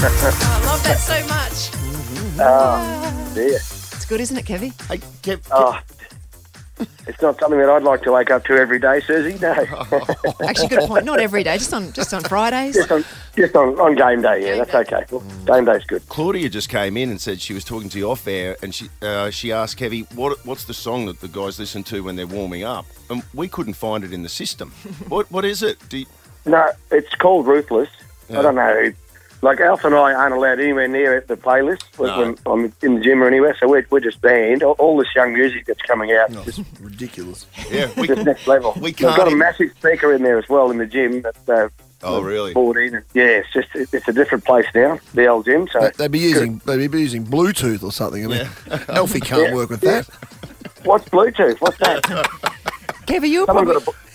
I love that so much. Oh, dear. It's good, isn't it, Kevy? Hey, Kev, Oh, it's not something that I'd like to wake up to every day, Susie. No, Actually, good point. Not every day, just on just on Fridays. just on just on, on game day. Yeah, that's okay. Well, game day's good. Claudia just came in and said she was talking to you off air, and she uh, she asked Kevy, "What what's the song that the guys listen to when they're warming up?" And we couldn't find it in the system. what what is it? Do you, No, it's called Ruthless. Yeah. I don't know. Like Alf and I aren't allowed anywhere near the playlist when, No. when I'm in the gym or anywhere, so we're, we're just banned. All, all this young music that's coming out, Oh, just, ridiculous. yeah, we, just next level. We We've can't got a even- massive speaker in there as well in the gym. That, uh, Oh, really? 14. and- Yeah, it's just it- it's a different place now, the old gym. So They- They'd be using they'd be using Bluetooth or something. I mean, Alfie can't Yeah. work with that. what's Bluetooth? What's that? Kevy, you were Someone probably got a,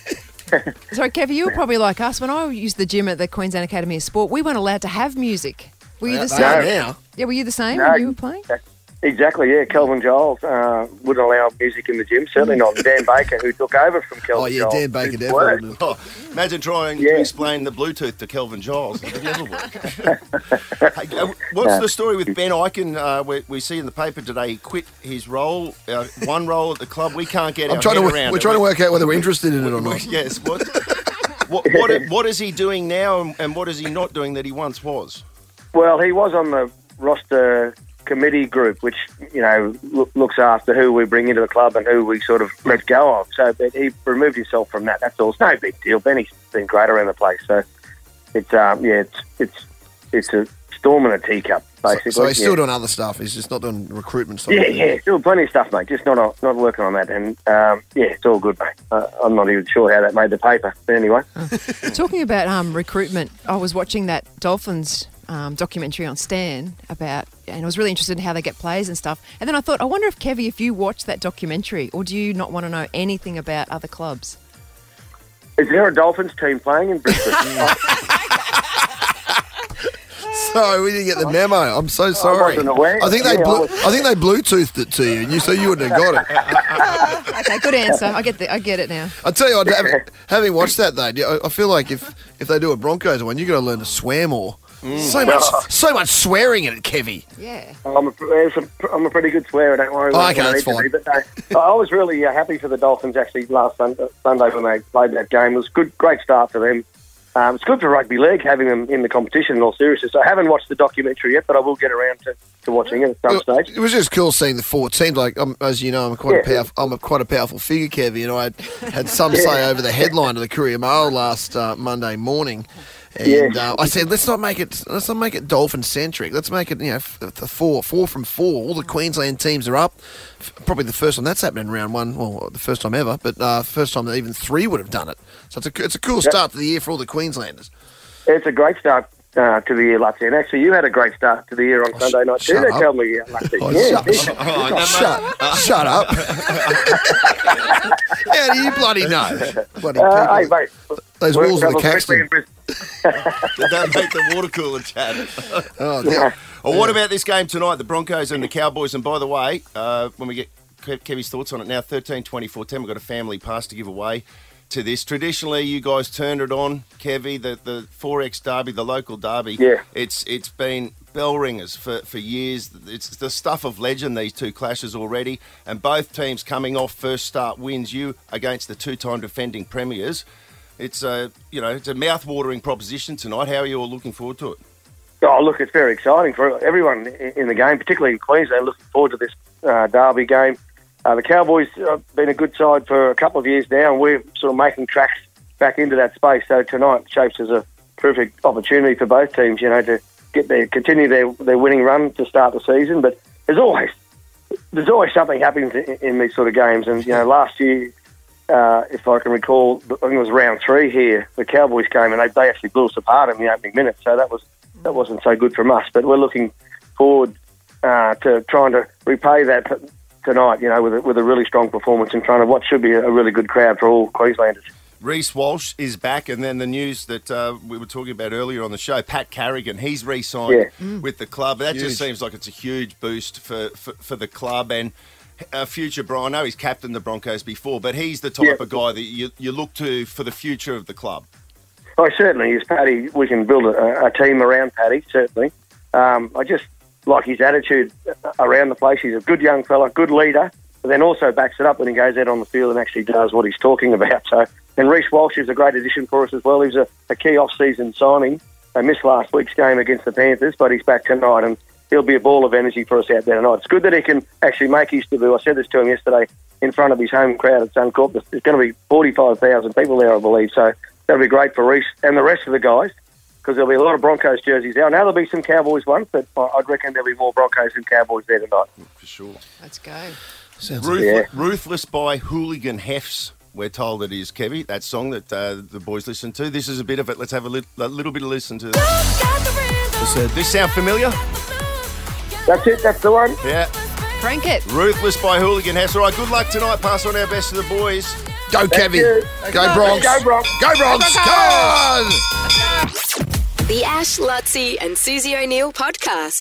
sorry, Kevy, you were probably like us when I used the gym at the Queensland Academy of Sport. We weren't allowed to have music. Were you the same? now. Yeah, were you the same No. when you were playing? Exactly, yeah. Kelvin Giles uh, wouldn't allow music in the gym. Certainly not Dan Baker, who took over from Kelvin Oh yeah, Giles. Dan Baker definitely. Oh, imagine trying Yeah. to explain the Bluetooth to Kelvin Giles. It would never work. hey, uh, what's Yeah. the story with Ben Ikin? Uh, we, we see in the paper today he quit his role, uh, one role at the club. We can't get I'm our trying to head wo- around we're it. trying to work out whether we're interested in it or not. Yes. What, what, what, what is he doing now and, and what is he not doing that he once was? Well, he was on the roster committee group, which you know loo- looks after who we bring into the club and who we sort of let go of. So but he removed himself from that. That's all. It's no big deal. Benny's been great around the place. So it's um, yeah, it's it's it's a storm in a teacup, basically. So he's still yeah. doing other stuff. He's just not doing recruitment stuff. Yeah, yeah, still plenty of stuff, mate. Just not not working on that, and um, yeah, it's all good, mate. Uh, I'm not even sure how that made the paper, but anyway. Talking about um, recruitment, I was watching that Dolphins um, documentary on Stan about, and I was really interested in how they get players and stuff. And then I thought, I wonder if Kevy, if you watched that documentary, or do you not want to know anything about other clubs? Is there a Dolphins team playing in Brisbane? Sorry, we didn't get the memo. I'm so sorry. wasn't aware. I think they Yeah, I I think they Bluetoothed it to you, and you so you wouldn't have got it. Ah, okay, good answer. I get the, I get it now. I tell you, what, having, having watched that though, I- I feel like if if they do a Broncos one, you got to learn to swear more. Mm. So much, so much swearing in it, Kevy. Yeah. I'm a, I'm a pretty good swearer, don't worry. Oh, okay, that's fine. be, But no, I was really uh, happy for the Dolphins actually last Sunday, uh, Sunday when they played that game. It was good, great start for them. Um, it's good for rugby league having them in the competition in all seriousness. I haven't watched the documentary yet, but I will get around to, to watching it at some stage. It was just cool seeing the four. It seemed like, um, as you know, I'm quite a powerful. I'm a, quite a powerful figure, Kevy, and I had, had some say over the headline of the Courier Mail last uh, Monday morning. And Yeah. uh, I said, let's not make it. Let's not make it dolphin centric. Let's make it, you know, f- the four, four from four. All the Queensland teams are up. F- Probably the first time that's happened in round one. Well, the first time ever, but uh, first time that even three would have done it. So it's a, it's a cool start to the year for all the Queenslanders. It's a great start uh, to the year, Lutzy. And actually, you had a great start to the year on Sunday night too. shut They up. me, uh, Lutzy. Oh, yeah, shut, yeah. shut, shut up. How do you bloody know? Bloody Uh, hey, mate. Those walls of the Caxton. Don't make the water cooler chat. Oh, dear. Well, what about this game tonight, the Broncos and the Cowboys? And by the way, uh, when we get Kev- Kevy's thoughts on it now, 13 24 10, we've got a family pass to give away to this. Traditionally, you guys turned it on, Kevy, the, the 4X derby, the local derby. Yeah. It's It's been bell ringers for, for years. It's the stuff of legend, these two clashes already. And both teams coming off first start wins. You against the two time defending premiers. It's a, you know, it's a mouth-watering proposition tonight. How are you all looking forward to it? Oh, look, it's very exciting for everyone in the game, particularly in Queensland. Looking forward to this uh, derby game. Uh, the Cowboys have been a good side for a couple of years now, and we're sort of making tracks back into that space. So tonight shapes as a perfect opportunity for both teams, you know, to get their continue their, their winning run to start the season. But there's always there's always something happens in, in these sort of games, and you know, last year. Uh, if I can recall, I think it was round three here. The Cowboys came and they, they actually blew us apart in the opening minutes. So that was that wasn't so good from us. But we're looking forward uh, to trying to repay that tonight. You know, with a, with a really strong performance in front of what should be a, a really good crowd for all Queenslanders. Reece Walsh is back, and then the news that uh, we were talking about earlier on the show, Pat Carrigan, he's re-signed Yeah. with the club. That Huge. just seems like it's a huge boost for, for, for the club and uh, future Brian. I know he's captained the Broncos before, but he's the type Yeah. of guy that you, you look to for the future of the club. Oh, certainly, is Paddy. We can build a, a team around Paddy. Certainly, Um, I just like his attitude around the place. He's a good young fella, good leader, but then also backs it up when he goes out on the field and actually does what he's talking about. So, and Reece Walsh is a great addition for us as well. He's a, a key off-season signing. They missed last week's game against the Panthers, but he's back tonight and he'll be a ball of energy for us out there tonight. It's good that he can actually make his debut. I said this to him yesterday in front of his home crowd at Suncorp. There's going to be 45,000 people there, I believe. So that'll be great for Reece and the rest of the guys because there'll be a lot of Broncos jerseys there. Now there'll be some Cowboys ones, but I'd reckon there'll be more Broncos than Cowboys there tonight. For sure. Let's go. Sounds Ruth- Yeah. Ruthless by Hooligan Hefs. We're told it is Kevy, that song that uh, the boys listen to. This is a bit of it. Let's have a, lit- a little bit of listen to this. This, uh, this sound familiar? That's it. That's the one. Yeah. Crank it. Ruthless by Hooligan Hefs. All right, good luck tonight. Pass on our best to the boys. Go, Kevy. you. Go, Bronx. Go, Bronx. Go, Bronx. Come on. The Ash, Lutzi, and Susie O'Neill podcast.